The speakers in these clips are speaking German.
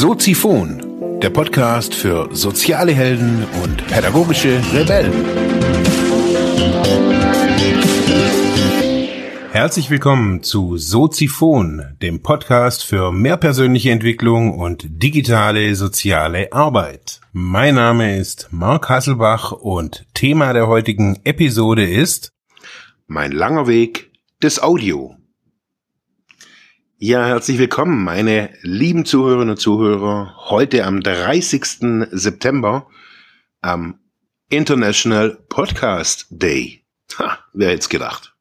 Soziphon, der Podcast für soziale Helden und pädagogische Rebellen. Herzlich willkommen zu Soziphon, dem Podcast für mehr persönliche Entwicklung und digitale soziale Arbeit. Mein Name ist Marc Hasselbach und Thema der heutigen Episode ist Mein langer Weg des Audio. Ja, herzlich willkommen, meine lieben Zuhörerinnen und Zuhörer. Heute am 30. September, am International Podcast Day. Ha, wer hätte gedacht?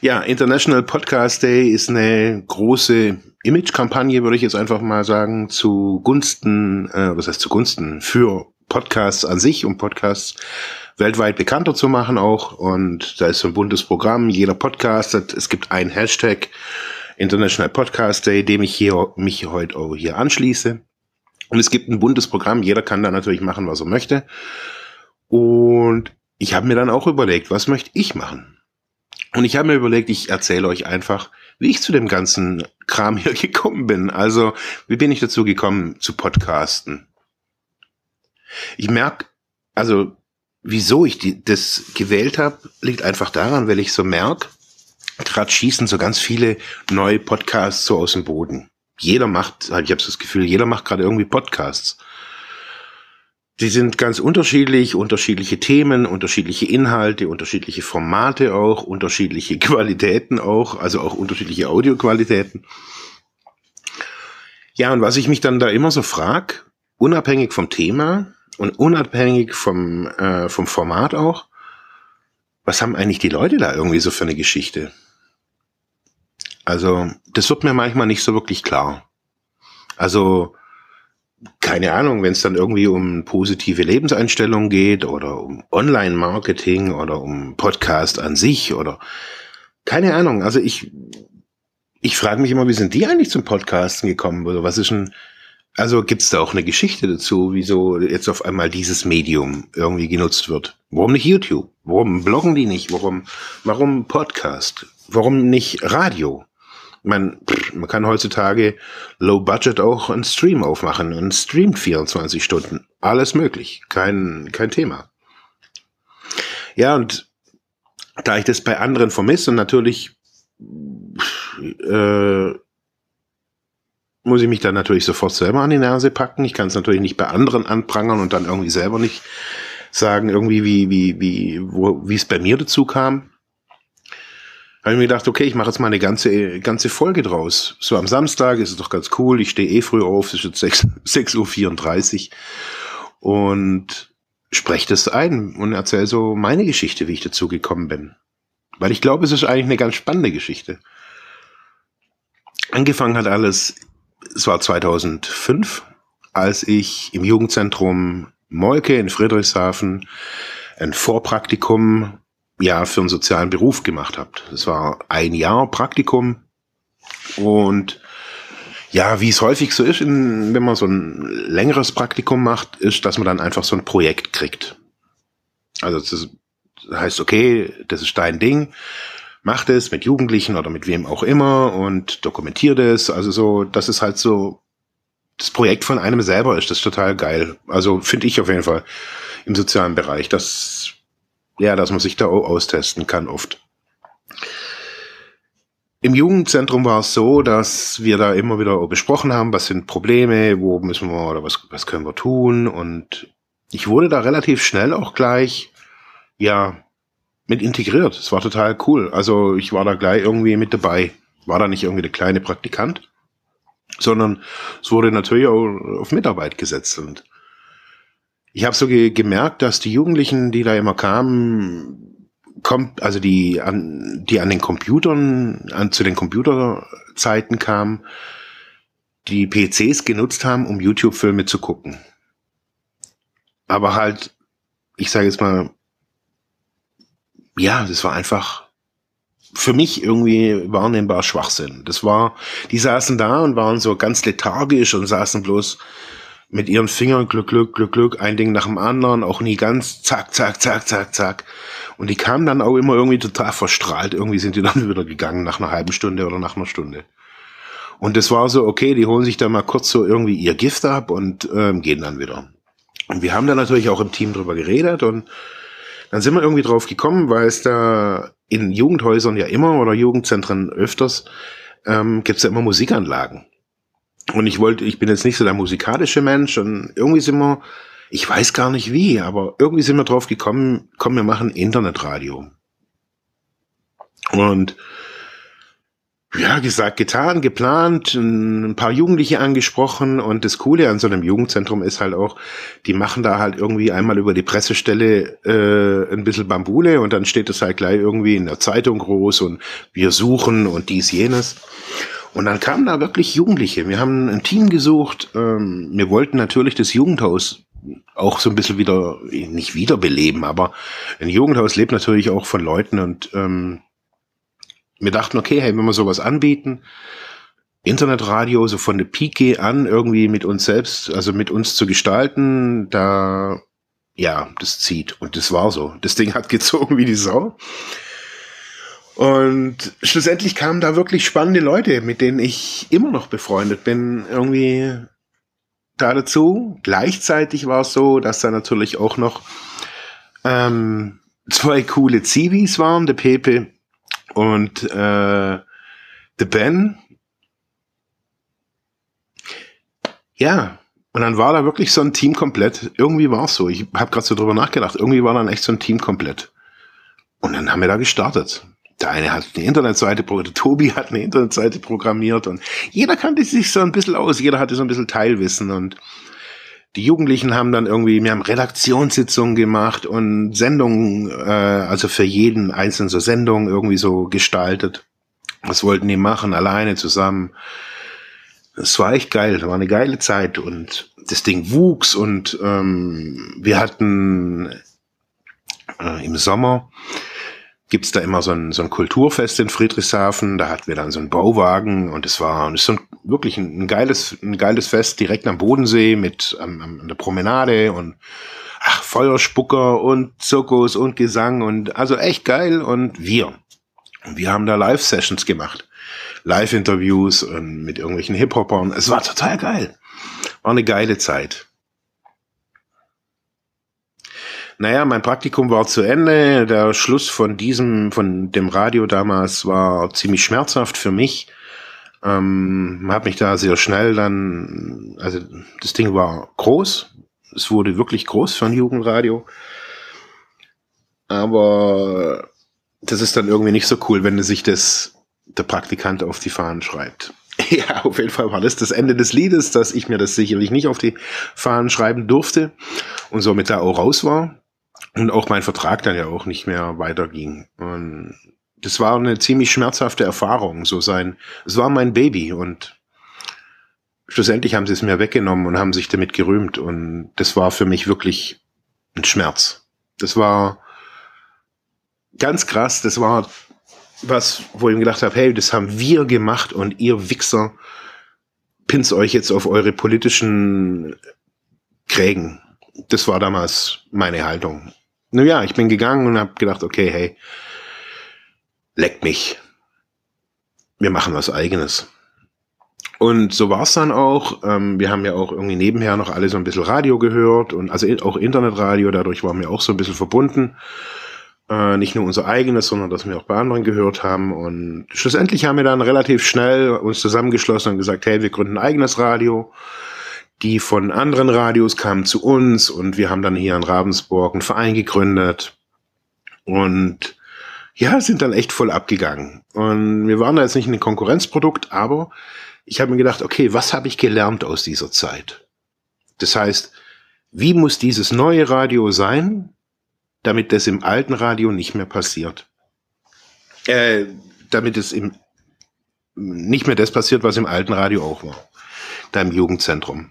Ja, International Podcast Day ist eine große Image-Kampagne, würde ich jetzt einfach mal sagen, zugunsten, äh, was heißt zugunsten, für Podcasts an sich, um Podcasts weltweit bekannter zu machen auch. Und da ist so ein buntes Programm. Jeder Podcast hat, es gibt einen Hashtag, International Podcast Day, dem ich hier, mich heute auch hier anschließe. Und es gibt ein buntes Programm, jeder kann da natürlich machen, was er möchte. Und ich habe mir dann auch überlegt, was möchte ich machen? Und ich habe mir überlegt, ich erzähle euch einfach, wie ich zu dem ganzen Kram hier gekommen bin. Also, wie bin ich dazu gekommen zu Podcasten? Ich merke, also, wieso ich die, das gewählt habe, liegt einfach daran, weil ich so merke, gerade schießen so ganz viele neue Podcasts so aus dem Boden. Jeder macht, ich habe das Gefühl, jeder macht gerade irgendwie Podcasts. Die sind ganz unterschiedlich, unterschiedliche Themen, unterschiedliche Inhalte, unterschiedliche Formate auch, unterschiedliche Qualitäten auch, also auch unterschiedliche Audioqualitäten. Ja, und was ich mich dann da immer so frag, unabhängig vom Thema und unabhängig vom, äh, vom Format auch, was haben eigentlich die Leute da irgendwie so für eine Geschichte? Also, das wird mir manchmal nicht so wirklich klar. Also, keine Ahnung, wenn es dann irgendwie um positive Lebenseinstellungen geht oder um Online-Marketing oder um Podcast an sich oder keine Ahnung. Also ich, ich frage mich immer, wie sind die eigentlich zum Podcasten gekommen? Oder was ist ein, also gibt's da auch eine Geschichte dazu, wieso jetzt auf einmal dieses Medium irgendwie genutzt wird? Warum nicht YouTube? Warum bloggen die nicht? Warum, warum Podcast? Warum nicht Radio? Man, man kann heutzutage Low Budget auch einen Stream aufmachen und streamt 24 Stunden. Alles möglich. Kein, kein Thema. Ja, und da ich das bei anderen vermisse und natürlich äh, muss ich mich dann natürlich sofort selber an die Nase packen. Ich kann es natürlich nicht bei anderen anprangern und dann irgendwie selber nicht sagen, irgendwie, wie, wie, wie, wo, wie es bei mir dazu kam habe ich mir gedacht, okay, ich mache jetzt mal eine ganze, ganze Folge draus. So am Samstag ist es doch ganz cool. Ich stehe eh früh auf, es ist jetzt 6, 6.34 Uhr und spreche das ein und erzähle so meine Geschichte, wie ich dazu gekommen bin. Weil ich glaube, es ist eigentlich eine ganz spannende Geschichte. Angefangen hat alles, es war 2005, als ich im Jugendzentrum Molke in Friedrichshafen ein Vorpraktikum ja für einen sozialen Beruf gemacht habt. Das war ein Jahr Praktikum und ja, wie es häufig so ist, in, wenn man so ein längeres Praktikum macht, ist, dass man dann einfach so ein Projekt kriegt. Also das heißt, okay, das ist dein Ding, mach das mit Jugendlichen oder mit wem auch immer und dokumentiert es. Also so, das ist halt so das Projekt von einem selber ist. Das ist total geil. Also finde ich auf jeden Fall im sozialen Bereich. Das ja, dass man sich da auch austesten kann oft. Im Jugendzentrum war es so, dass wir da immer wieder besprochen haben, was sind Probleme, wo müssen wir oder was, was können wir tun. Und ich wurde da relativ schnell auch gleich, ja, mit integriert. Es war total cool. Also ich war da gleich irgendwie mit dabei. War da nicht irgendwie der kleine Praktikant, sondern es wurde natürlich auch auf Mitarbeit gesetzt. Und ich habe so ge gemerkt, dass die Jugendlichen, die da immer kamen, kommt, also die an, die an den Computern, an, zu den Computerzeiten kamen, die PCs genutzt haben, um YouTube-Filme zu gucken. Aber halt, ich sage jetzt mal, ja, das war einfach für mich irgendwie wahrnehmbar Schwachsinn. Das war, die saßen da und waren so ganz lethargisch und saßen bloß mit ihren Fingern Glück, Glück, Glück, Glück, ein Ding nach dem anderen, auch nie ganz, zack, zack, zack, zack, zack. Und die kamen dann auch immer irgendwie total verstrahlt. Irgendwie sind die dann wieder gegangen nach einer halben Stunde oder nach einer Stunde. Und das war so, okay, die holen sich da mal kurz so irgendwie ihr Gift ab und ähm, gehen dann wieder. Und wir haben da natürlich auch im Team drüber geredet und dann sind wir irgendwie drauf gekommen, weil es da in Jugendhäusern ja immer oder Jugendzentren öfters ähm, gibt es ja immer Musikanlagen. Und ich wollte, ich bin jetzt nicht so der musikalische Mensch und irgendwie sind wir, ich weiß gar nicht wie, aber irgendwie sind wir drauf gekommen, komm, wir machen Internetradio. Und ja, gesagt, getan, geplant, ein paar Jugendliche angesprochen und das Coole an so einem Jugendzentrum ist halt auch, die machen da halt irgendwie einmal über die Pressestelle äh, ein bisschen Bambule und dann steht es halt gleich irgendwie in der Zeitung groß und wir suchen und dies, jenes. Und dann kamen da wirklich Jugendliche. Wir haben ein Team gesucht. Ähm, wir wollten natürlich das Jugendhaus auch so ein bisschen wieder, nicht wiederbeleben, aber ein Jugendhaus lebt natürlich auch von Leuten und ähm, wir dachten, okay, hey, wenn wir sowas anbieten, Internetradio so von der Pike an irgendwie mit uns selbst, also mit uns zu gestalten, da, ja, das zieht. Und das war so. Das Ding hat gezogen wie die Sau. Und schlussendlich kamen da wirklich spannende Leute, mit denen ich immer noch befreundet bin, irgendwie da dazu. Gleichzeitig war es so, dass da natürlich auch noch ähm, zwei coole Zivis waren, der Pepe und äh, The Ben. Ja, und dann war da wirklich so ein Team komplett. Irgendwie war es so. Ich habe gerade so drüber nachgedacht. Irgendwie war dann echt so ein Team komplett. Und dann haben wir da gestartet. Der eine hat eine Internetseite, der Tobi hat eine Internetseite programmiert und jeder kannte sich so ein bisschen aus, jeder hatte so ein bisschen Teilwissen und die Jugendlichen haben dann irgendwie, wir haben Redaktionssitzungen gemacht und Sendungen, äh, also für jeden einzelnen so Sendungen irgendwie so gestaltet. Was wollten die machen, alleine zusammen. Es war echt geil, das war eine geile Zeit und das Ding wuchs und ähm, wir hatten äh, im Sommer gibt's da immer so ein, so ein Kulturfest in Friedrichshafen. Da hatten wir dann so einen Bauwagen und es war und es ist so ein, wirklich ein, ein, geiles, ein geiles Fest direkt am Bodensee mit am, an der Promenade und ach, Feuerspucker und Zirkus und Gesang und also echt geil und wir. wir haben da Live-Sessions gemacht. Live-Interviews mit irgendwelchen Hip-Hopern. Es war total geil. War eine geile Zeit. Naja, mein Praktikum war zu Ende. Der Schluss von diesem, von dem Radio damals war ziemlich schmerzhaft für mich. Ähm, habe mich da sehr schnell dann, also das Ding war groß. Es wurde wirklich groß für ein Jugendradio. Aber das ist dann irgendwie nicht so cool, wenn sich das der Praktikant auf die Fahnen schreibt. Ja, auf jeden Fall war das das Ende des Liedes, dass ich mir das sicherlich nicht auf die Fahnen schreiben durfte und somit da auch raus war und auch mein Vertrag dann ja auch nicht mehr weiterging. Und das war eine ziemlich schmerzhafte Erfahrung, so sein. Es war mein Baby und schlussendlich haben sie es mir weggenommen und haben sich damit gerühmt und das war für mich wirklich ein Schmerz. Das war ganz krass. Das war was, wo ich mir gedacht habe, hey, das haben wir gemacht und ihr Wichser pins euch jetzt auf eure politischen Krägen. Das war damals meine Haltung. Naja, ich bin gegangen und habe gedacht, okay, hey, leck mich. Wir machen was eigenes. Und so war es dann auch. Ähm, wir haben ja auch irgendwie nebenher noch alle so ein bisschen Radio gehört und also auch Internetradio, dadurch waren wir auch so ein bisschen verbunden. Äh, nicht nur unser eigenes, sondern dass wir auch bei anderen gehört haben. Und schlussendlich haben wir dann relativ schnell uns zusammengeschlossen und gesagt, hey, wir gründen ein eigenes Radio die von anderen Radios kamen zu uns und wir haben dann hier in Ravensburg einen Verein gegründet und ja, sind dann echt voll abgegangen. Und wir waren da jetzt nicht ein Konkurrenzprodukt, aber ich habe mir gedacht, okay, was habe ich gelernt aus dieser Zeit? Das heißt, wie muss dieses neue Radio sein, damit das im alten Radio nicht mehr passiert? Äh, damit es im nicht mehr das passiert, was im alten Radio auch war, da im Jugendzentrum.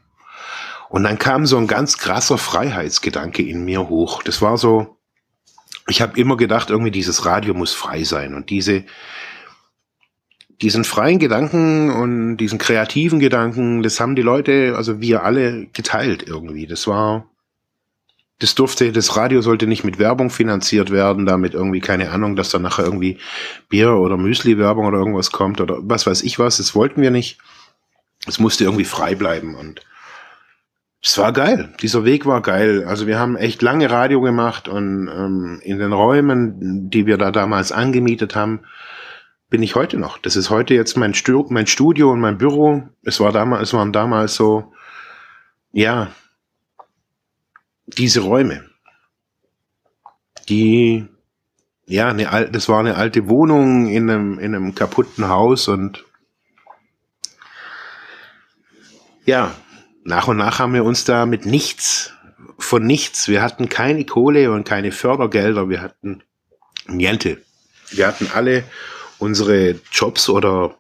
Und dann kam so ein ganz krasser Freiheitsgedanke in mir hoch. Das war so, ich habe immer gedacht, irgendwie dieses Radio muss frei sein. Und diese, diesen freien Gedanken und diesen kreativen Gedanken, das haben die Leute, also wir alle geteilt irgendwie. Das war, das durfte, das Radio sollte nicht mit Werbung finanziert werden, damit irgendwie keine Ahnung, dass da nachher irgendwie Bier oder Müsli-Werbung oder irgendwas kommt oder was weiß ich was. Das wollten wir nicht. es musste irgendwie frei bleiben und es war geil. Dieser Weg war geil. Also wir haben echt lange Radio gemacht und ähm, in den Räumen, die wir da damals angemietet haben, bin ich heute noch. Das ist heute jetzt mein, Stu mein Studio und mein Büro. Es war damals, es waren damals so, ja, diese Räume, die, ja, eine, das war eine alte Wohnung in einem, in einem kaputten Haus und ja, nach und nach haben wir uns da mit nichts, von nichts, wir hatten keine Kohle und keine Fördergelder, wir hatten niente. Wir hatten alle unsere Jobs oder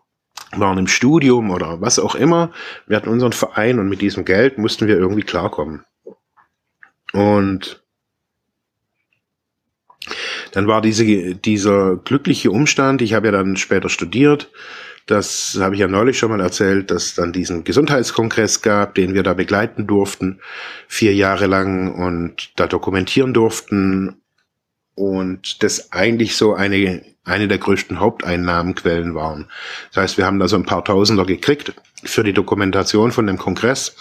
waren im Studium oder was auch immer. Wir hatten unseren Verein und mit diesem Geld mussten wir irgendwie klarkommen. Und dann war diese, dieser glückliche Umstand, ich habe ja dann später studiert, das habe ich ja neulich schon mal erzählt, dass dann diesen Gesundheitskongress gab, den wir da begleiten durften, vier Jahre lang und da dokumentieren durften. Und das eigentlich so eine, eine der größten Haupteinnahmenquellen waren. Das heißt, wir haben da so ein paar Tausender gekriegt für die Dokumentation von dem Kongress.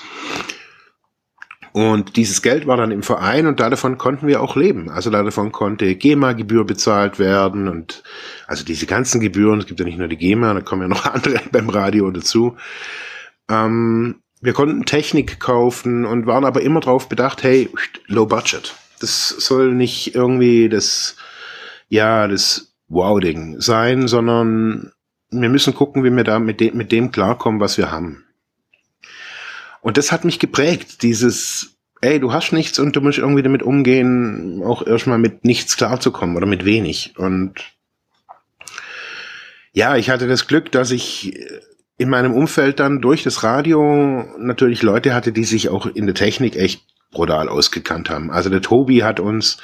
Und dieses Geld war dann im Verein und davon konnten wir auch leben. Also davon konnte GEMA-Gebühr bezahlt werden und also diese ganzen Gebühren, es gibt ja nicht nur die GEMA, da kommen ja noch andere beim Radio dazu. Ähm, wir konnten Technik kaufen und waren aber immer darauf bedacht, hey, low budget. Das soll nicht irgendwie das, ja, das Wow-Ding sein, sondern wir müssen gucken, wie wir da mit dem, mit dem klarkommen, was wir haben. Und das hat mich geprägt, dieses, ey, du hast nichts und du musst irgendwie damit umgehen, auch erstmal mit nichts klarzukommen oder mit wenig. Und ja, ich hatte das Glück, dass ich in meinem Umfeld dann durch das Radio natürlich Leute hatte, die sich auch in der Technik echt brutal ausgekannt haben. Also der Tobi hat uns,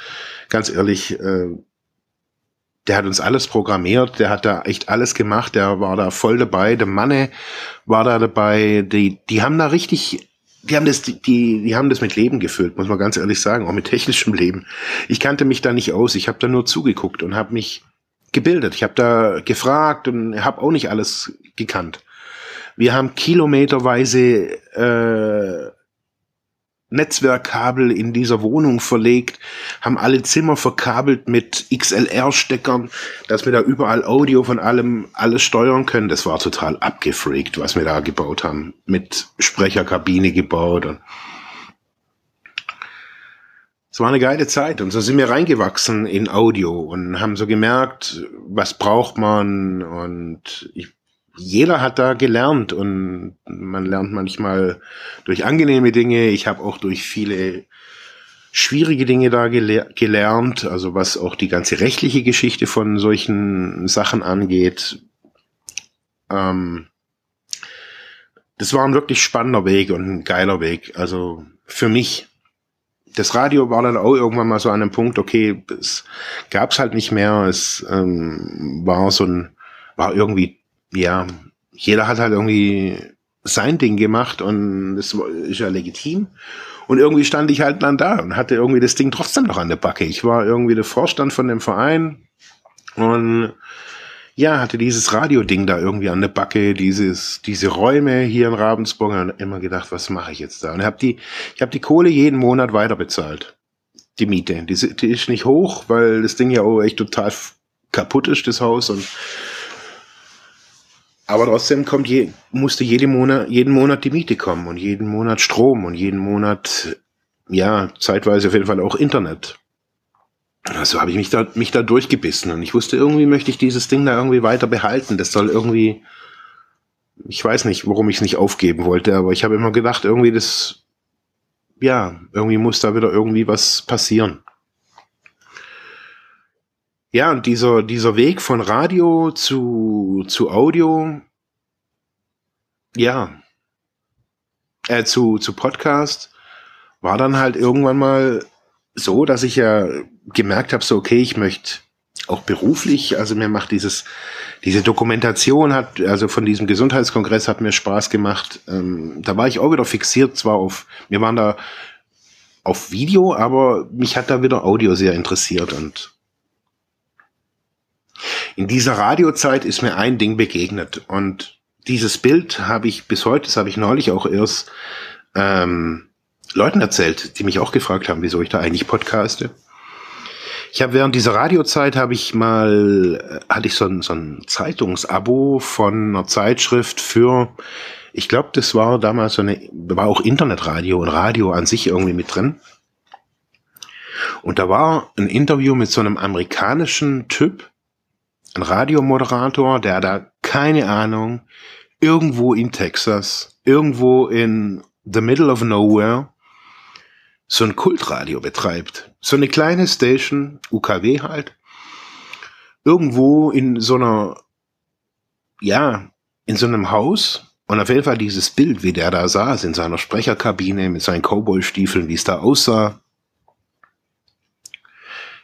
ganz ehrlich, äh, der hat uns alles programmiert, der hat da echt alles gemacht, der war da voll dabei, der Manne war da dabei, die, die haben da richtig, die haben das, die, die haben das mit Leben gefüllt, muss man ganz ehrlich sagen, auch mit technischem Leben. Ich kannte mich da nicht aus, ich habe da nur zugeguckt und habe mich gebildet. Ich habe da gefragt und habe auch nicht alles gekannt. Wir haben kilometerweise äh, Netzwerkkabel in dieser Wohnung verlegt, haben alle Zimmer verkabelt mit XLR-Steckern, dass wir da überall Audio von allem alles steuern können. Das war total abgefreakt, was wir da gebaut haben. Mit Sprecherkabine gebaut. Und es war eine geile Zeit und so sind wir reingewachsen in Audio und haben so gemerkt, was braucht man und ich jeder hat da gelernt und man lernt manchmal durch angenehme Dinge. Ich habe auch durch viele schwierige Dinge da gele gelernt, also was auch die ganze rechtliche Geschichte von solchen Sachen angeht. Ähm, das war ein wirklich spannender Weg und ein geiler Weg. Also für mich. Das Radio war dann auch irgendwann mal so an einem Punkt, okay, es gab's halt nicht mehr. Es ähm, war so ein, war irgendwie ja, jeder hat halt irgendwie sein Ding gemacht und das ist ja legitim. Und irgendwie stand ich halt dann da und hatte irgendwie das Ding trotzdem noch an der Backe. Ich war irgendwie der Vorstand von dem Verein und ja, hatte dieses Radio-Ding da irgendwie an der Backe, dieses, diese Räume hier in Ravensburg und immer gedacht, was mache ich jetzt da? Und ich habe die, ich habe die Kohle jeden Monat weiter bezahlt. Die Miete. Die, die ist nicht hoch, weil das Ding ja auch echt total kaputt ist, das Haus und aber trotzdem kommt je, musste jeden Monat, jeden Monat die Miete kommen und jeden Monat Strom und jeden Monat, ja, zeitweise auf jeden Fall auch Internet. Also habe ich mich da, mich da durchgebissen und ich wusste, irgendwie möchte ich dieses Ding da irgendwie weiter behalten. Das soll irgendwie, ich weiß nicht, warum ich es nicht aufgeben wollte, aber ich habe immer gedacht, irgendwie das, ja, irgendwie muss da wieder irgendwie was passieren. Ja, und dieser, dieser Weg von Radio zu, zu Audio, ja, äh, zu, zu Podcast, war dann halt irgendwann mal so, dass ich ja gemerkt habe, so, okay, ich möchte auch beruflich, also mir macht dieses, diese Dokumentation hat, also von diesem Gesundheitskongress hat mir Spaß gemacht. Ähm, da war ich auch wieder fixiert, zwar auf, wir waren da auf Video, aber mich hat da wieder Audio sehr interessiert und in dieser Radiozeit ist mir ein Ding begegnet und dieses Bild habe ich bis heute, das habe ich neulich auch erst ähm, Leuten erzählt, die mich auch gefragt haben, wieso ich da eigentlich podcaste. Ich habe während dieser Radiozeit habe ich mal äh, hatte ich so ein, so ein Zeitungsabo von einer Zeitschrift für ich glaube, das war damals so eine war auch Internetradio und Radio an sich irgendwie mit drin. Und da war ein Interview mit so einem amerikanischen Typ, ein Radiomoderator, der da keine Ahnung irgendwo in Texas, irgendwo in the middle of nowhere so ein Kultradio betreibt. So eine kleine Station, UKW halt. Irgendwo in so einer, ja, in so einem Haus. Und auf jeden Fall dieses Bild, wie der da saß, in seiner Sprecherkabine mit seinen Cowboy-Stiefeln, wie es da aussah.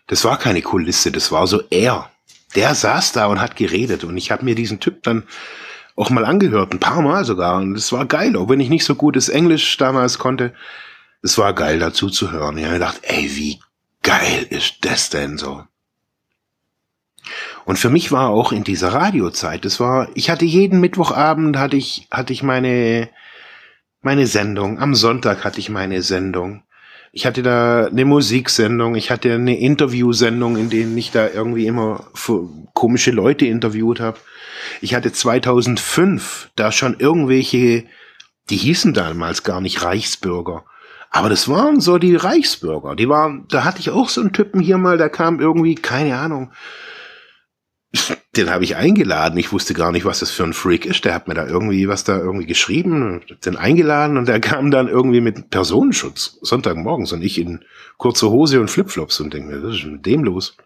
Das war keine Kulisse, das war so er. Der saß da und hat geredet. Und ich habe mir diesen Typ dann auch mal angehört, ein paar Mal sogar. Und es war geil, auch wenn ich nicht so gutes Englisch damals konnte. Es war geil dazu zu hören. Ich habe gedacht, ey, wie geil ist das denn so? Und für mich war auch in dieser Radiozeit, das war, ich hatte jeden Mittwochabend hatte ich, hatte ich meine, meine Sendung. Am Sonntag hatte ich meine Sendung. Ich hatte da eine Musiksendung, ich hatte eine Interviewsendung, in denen ich da irgendwie immer komische Leute interviewt habe. Ich hatte 2005 da schon irgendwelche, die hießen damals gar nicht Reichsbürger. Aber das waren so die Reichsbürger. Die waren, da hatte ich auch so einen Typen hier mal, der kam irgendwie, keine Ahnung. Den habe ich eingeladen. Ich wusste gar nicht, was das für ein Freak ist. Der hat mir da irgendwie was da irgendwie geschrieben, den eingeladen und der kam dann irgendwie mit Personenschutz Sonntagmorgens und ich in kurzer Hose und Flipflops und denke mir, was ist mit dem los?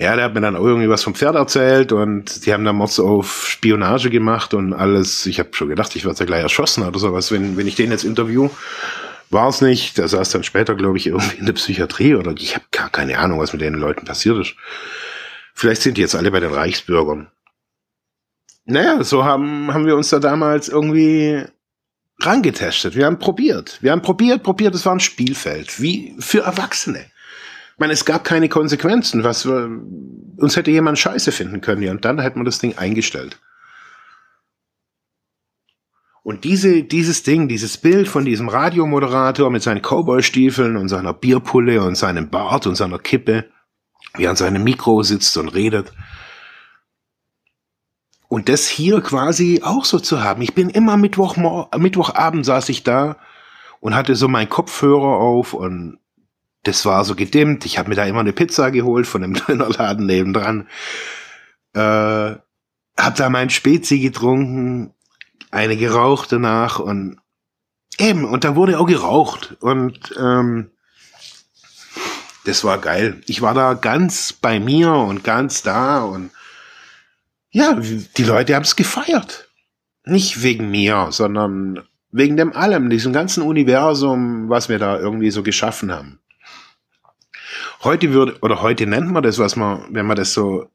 Ja, der hat mir dann auch irgendwie was vom Pferd erzählt und die haben dann Mods auf Spionage gemacht und alles. Ich habe schon gedacht, ich werde ja gleich erschossen oder sowas, wenn, wenn ich den jetzt interview. War es nicht. Der saß dann später, glaube ich, irgendwie in der Psychiatrie oder ich habe gar keine Ahnung, was mit den Leuten passiert ist. Vielleicht sind die jetzt alle bei den Reichsbürgern. Naja, so haben, haben wir uns da damals irgendwie rangetestet. Wir haben probiert. Wir haben probiert, probiert. Es war ein Spielfeld. Wie für Erwachsene meine, es gab keine Konsequenzen. Was wir, uns hätte jemand Scheiße finden können, ja, und dann hätte man das Ding eingestellt. Und diese, dieses Ding, dieses Bild von diesem Radiomoderator mit seinen Cowboy-Stiefeln und seiner Bierpulle und seinem Bart und seiner Kippe, wie er an seinem Mikro sitzt und redet. Und das hier quasi auch so zu haben. Ich bin immer Mittwoch, Mittwochabend saß ich da und hatte so meinen Kopfhörer auf und das war so gedimmt. Ich habe mir da immer eine Pizza geholt von dem Dönerladen nebendran. Äh, hab da mein Spezi getrunken, eine geraucht danach und eben, und da wurde auch geraucht. Und ähm, das war geil. Ich war da ganz bei mir und ganz da und ja, die Leute haben es gefeiert. Nicht wegen mir, sondern wegen dem allem, diesem ganzen Universum, was wir da irgendwie so geschaffen haben. Heute würde, oder heute nennt man das, was man, wenn man das so,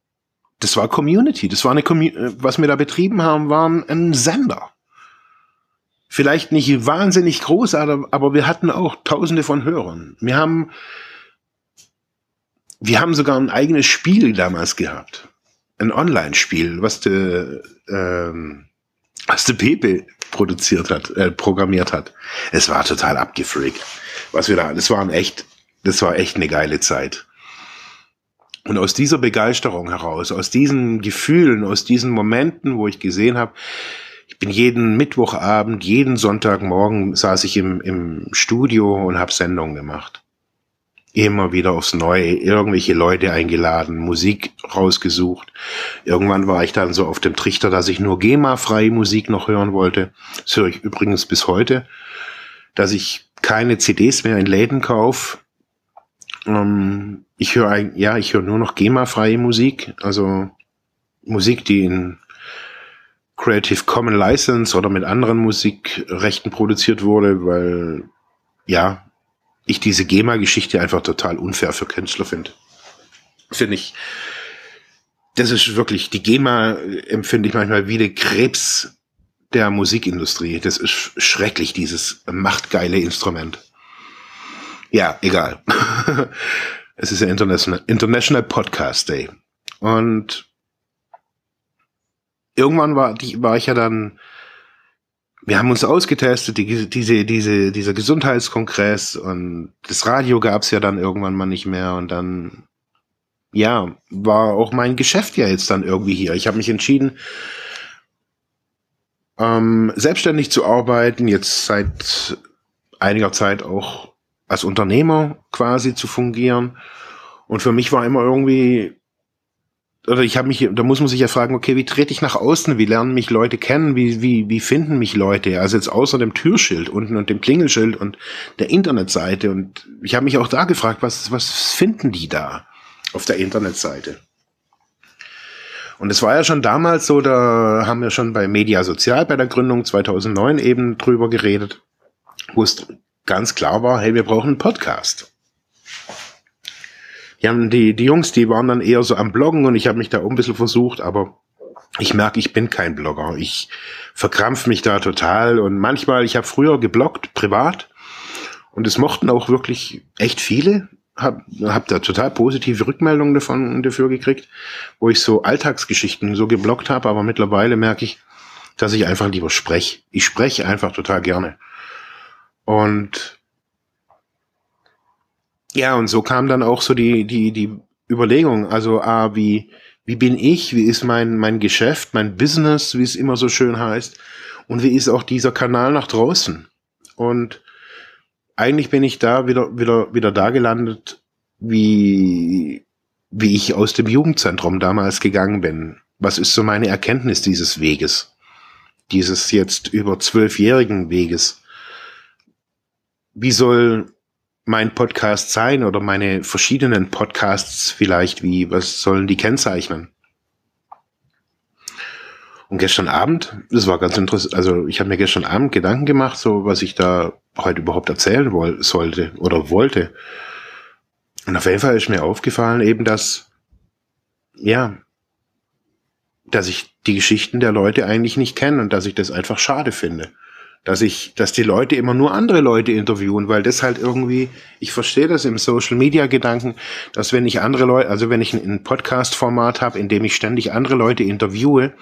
das war Community, das war eine Community, was wir da betrieben haben, war ein Sender. Vielleicht nicht wahnsinnig groß, aber wir hatten auch tausende von Hörern. Wir haben, wir haben sogar ein eigenes Spiel damals gehabt. Ein Online-Spiel, was der, ähm, was der Pepe produziert hat, äh, programmiert hat. Es war total abgefreakt. Was wir da, das waren echt das war echt eine geile Zeit. Und aus dieser Begeisterung heraus, aus diesen Gefühlen, aus diesen Momenten, wo ich gesehen habe, ich bin jeden Mittwochabend, jeden Sonntagmorgen saß ich im, im Studio und habe Sendungen gemacht. Immer wieder aufs Neue, irgendwelche Leute eingeladen, Musik rausgesucht. Irgendwann war ich dann so auf dem Trichter, dass ich nur GEMA-freie Musik noch hören wollte. Das höre ich übrigens bis heute, dass ich keine CDs mehr in Läden kaufe, ähm, ich höre ja, ich höre nur noch GEMA-freie Musik, also Musik, die in Creative Common License oder mit anderen Musikrechten produziert wurde, weil ja, ich diese GEMA-Geschichte einfach total unfair für Künstler finde. Finde ich. Das ist wirklich, die GEMA empfinde ich manchmal wie der Krebs der Musikindustrie. Das ist schrecklich, dieses machtgeile Instrument. Ja, egal. es ist ja International, International Podcast Day. Und irgendwann war, war ich ja dann, wir haben uns ausgetestet, die, diese, diese, dieser Gesundheitskongress und das Radio gab's ja dann irgendwann mal nicht mehr und dann, ja, war auch mein Geschäft ja jetzt dann irgendwie hier. Ich habe mich entschieden, ähm, selbstständig zu arbeiten, jetzt seit einiger Zeit auch als Unternehmer quasi zu fungieren. Und für mich war immer irgendwie oder ich habe mich, da muss man sich ja fragen, okay, wie trete ich nach außen, wie lernen mich Leute kennen, wie, wie, wie finden mich Leute? Also jetzt außer dem Türschild unten und dem Klingelschild und der Internetseite. Und ich habe mich auch da gefragt, was, was finden die da auf der Internetseite? Und es war ja schon damals so, da haben wir schon bei Media Sozial bei der Gründung 2009 eben drüber geredet, wo es ganz klar war, hey, wir brauchen einen Podcast ja, die, die Jungs, die waren dann eher so am Bloggen und ich habe mich da auch ein bisschen versucht, aber ich merke, ich bin kein Blogger. Ich verkrampf mich da total und manchmal, ich habe früher gebloggt, privat, und es mochten auch wirklich echt viele. Hab, hab da total positive Rückmeldungen davon dafür gekriegt, wo ich so Alltagsgeschichten so geblockt habe, aber mittlerweile merke ich, dass ich einfach lieber spreche. Ich spreche einfach total gerne. Und ja, und so kam dann auch so die, die, die Überlegung, also ah, wie, wie bin ich, wie ist mein, mein Geschäft, mein Business, wie es immer so schön heißt, und wie ist auch dieser Kanal nach draußen. Und eigentlich bin ich da wieder, wieder, wieder da gelandet, wie, wie ich aus dem Jugendzentrum damals gegangen bin. Was ist so meine Erkenntnis dieses Weges? Dieses jetzt über zwölfjährigen Weges? Wie soll mein Podcast sein oder meine verschiedenen Podcasts vielleicht? Wie, was sollen die kennzeichnen? Und gestern Abend, das war ganz interessant, also ich habe mir gestern Abend Gedanken gemacht, so was ich da heute überhaupt erzählen sollte oder wollte. Und auf jeden Fall ist mir aufgefallen eben, dass, ja, dass ich die Geschichten der Leute eigentlich nicht kenne und dass ich das einfach schade finde dass ich, dass die Leute immer nur andere Leute interviewen, weil das halt irgendwie, ich verstehe das im Social Media Gedanken, dass wenn ich andere Leute, also wenn ich ein Podcast-Format habe, in dem ich ständig andere Leute interviewe,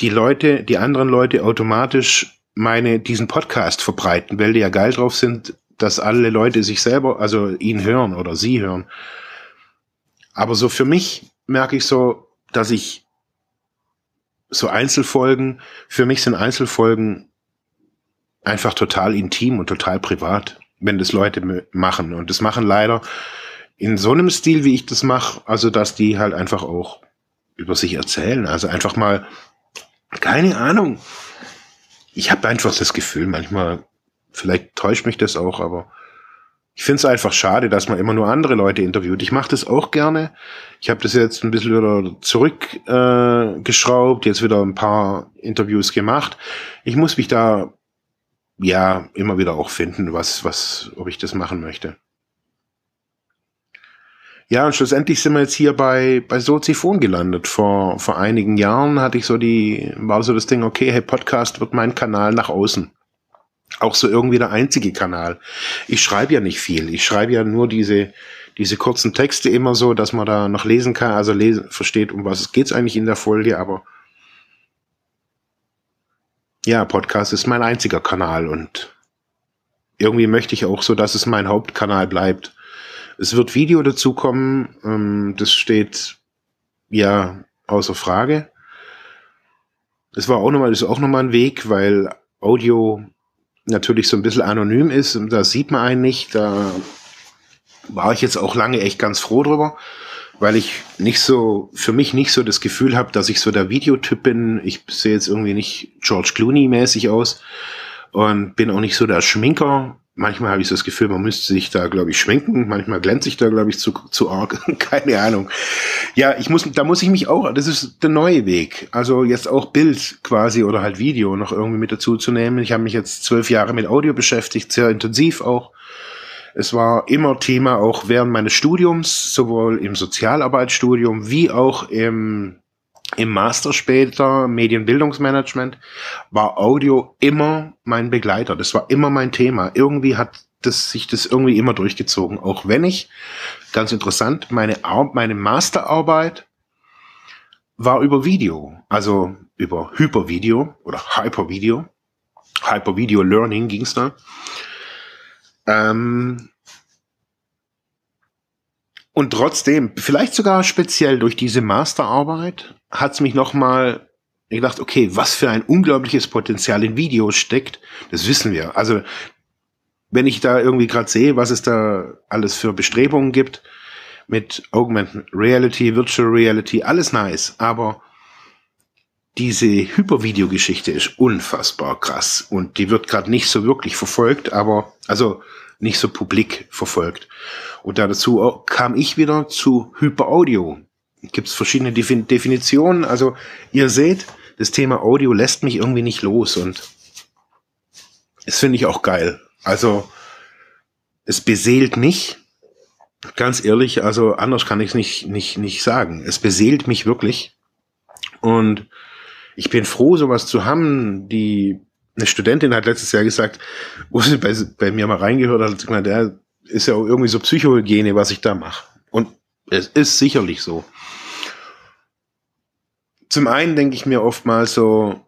die Leute, die anderen Leute automatisch meine, diesen Podcast verbreiten, weil die ja geil drauf sind, dass alle Leute sich selber, also ihn hören oder sie hören. Aber so für mich merke ich so, dass ich so Einzelfolgen, für mich sind Einzelfolgen einfach total intim und total privat, wenn das Leute machen. Und das machen leider in so einem Stil, wie ich das mache, also dass die halt einfach auch über sich erzählen. Also einfach mal, keine Ahnung. Ich habe einfach das Gefühl, manchmal, vielleicht täuscht mich das auch, aber ich finde es einfach schade, dass man immer nur andere Leute interviewt. Ich mache das auch gerne. Ich habe das jetzt ein bisschen wieder zurückgeschraubt, äh, jetzt wieder ein paar Interviews gemacht. Ich muss mich da ja immer wieder auch finden, was, was, ob ich das machen möchte. Ja, und schlussendlich sind wir jetzt hier bei, bei Soziphon gelandet. Vor, vor einigen Jahren hatte ich so die, war so das Ding, okay, hey, Podcast wird mein Kanal nach außen. Auch so irgendwie der einzige Kanal. Ich schreibe ja nicht viel. Ich schreibe ja nur diese, diese kurzen Texte immer so, dass man da noch lesen kann, also lesen, versteht, um was es geht eigentlich in der Folge, aber ja, Podcast ist mein einziger Kanal und irgendwie möchte ich auch so, dass es mein Hauptkanal bleibt. Es wird Video dazu kommen, ähm, das steht ja außer Frage. Es war auch nochmal, ist auch nochmal ein Weg, weil Audio natürlich so ein bisschen anonym ist und da sieht man einen nicht. Da war ich jetzt auch lange echt ganz froh drüber weil ich nicht so, für mich nicht so das Gefühl habe, dass ich so der Videotyp bin. Ich sehe jetzt irgendwie nicht George Clooney-mäßig aus und bin auch nicht so der Schminker. Manchmal habe ich so das Gefühl, man müsste sich da, glaube ich, schminken. Manchmal glänze ich da, glaube ich, zu, zu arg. Keine Ahnung. Ja, ich muss, da muss ich mich auch, das ist der neue Weg. Also jetzt auch Bild quasi oder halt Video noch irgendwie mit dazu zu nehmen. Ich habe mich jetzt zwölf Jahre mit Audio beschäftigt, sehr intensiv auch. Es war immer Thema auch während meines Studiums, sowohl im Sozialarbeitsstudium wie auch im, im Master später, Medienbildungsmanagement, war Audio immer mein Begleiter. Das war immer mein Thema. Irgendwie hat das, sich das irgendwie immer durchgezogen. Auch wenn ich, ganz interessant, meine, Ar meine Masterarbeit war über Video. Also über Hypervideo oder Hypervideo. Hypervideo Learning ging's da. Ähm, und trotzdem, vielleicht sogar speziell durch diese Masterarbeit, hat's mich nochmal gedacht, okay, was für ein unglaubliches Potenzial in Videos steckt, das wissen wir. Also wenn ich da irgendwie gerade sehe, was es da alles für Bestrebungen gibt mit Augmented Reality, Virtual Reality, alles nice, aber diese Hypervideogeschichte ist unfassbar krass und die wird gerade nicht so wirklich verfolgt, aber also nicht so publik verfolgt. Und dazu kam ich wieder zu Hyperaudio. Gibt es verschiedene Definitionen. Also ihr seht, das Thema Audio lässt mich irgendwie nicht los und das finde ich auch geil. Also es beseelt mich, ganz ehrlich, also anders kann ich es nicht, nicht, nicht sagen. Es beseelt mich wirklich. Und ich bin froh, sowas zu haben. Die, eine Studentin hat letztes Jahr gesagt, wo sie bei, bei mir mal reingehört hat, gesagt, der ist ja irgendwie so Psychohygiene, was ich da mache. Und es ist sicherlich so. Zum einen denke ich mir oftmals so,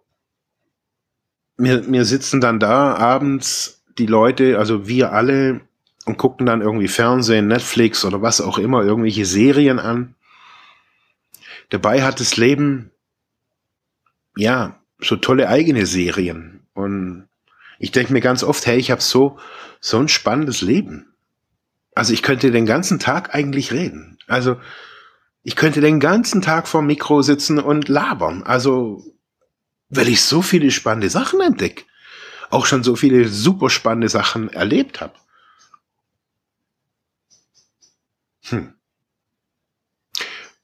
wir, wir sitzen dann da abends, die Leute, also wir alle, und gucken dann irgendwie Fernsehen, Netflix oder was auch immer, irgendwelche Serien an. Dabei hat das Leben, ja, so tolle eigene Serien. Und ich denke mir ganz oft, hey, ich habe so, so ein spannendes Leben. Also ich könnte den ganzen Tag eigentlich reden. Also ich könnte den ganzen Tag vorm Mikro sitzen und labern. Also, weil ich so viele spannende Sachen entdecke. Auch schon so viele super spannende Sachen erlebt habe. Hm.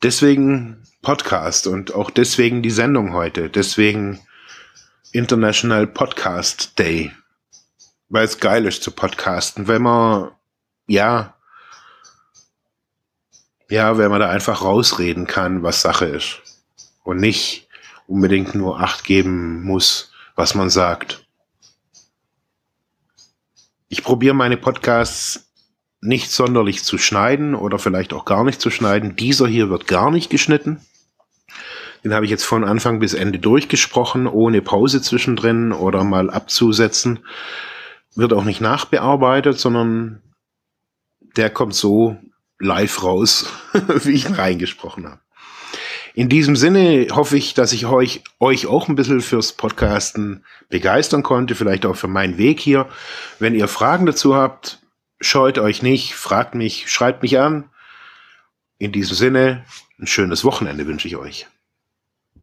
Deswegen Podcast und auch deswegen die Sendung heute. Deswegen International Podcast Day. Weil es geil ist zu podcasten, wenn man ja, ja, wenn man da einfach rausreden kann, was Sache ist. Und nicht unbedingt nur Acht geben muss, was man sagt. Ich probiere meine Podcasts nicht sonderlich zu schneiden oder vielleicht auch gar nicht zu schneiden. Dieser hier wird gar nicht geschnitten. Den habe ich jetzt von Anfang bis Ende durchgesprochen, ohne Pause zwischendrin oder mal abzusetzen. Wird auch nicht nachbearbeitet, sondern der kommt so live raus, wie ich ihn reingesprochen habe. In diesem Sinne hoffe ich, dass ich euch, euch auch ein bisschen fürs Podcasten begeistern konnte, vielleicht auch für meinen Weg hier. Wenn ihr Fragen dazu habt, scheut euch nicht, fragt mich, schreibt mich an. In diesem Sinne, ein schönes Wochenende wünsche ich euch.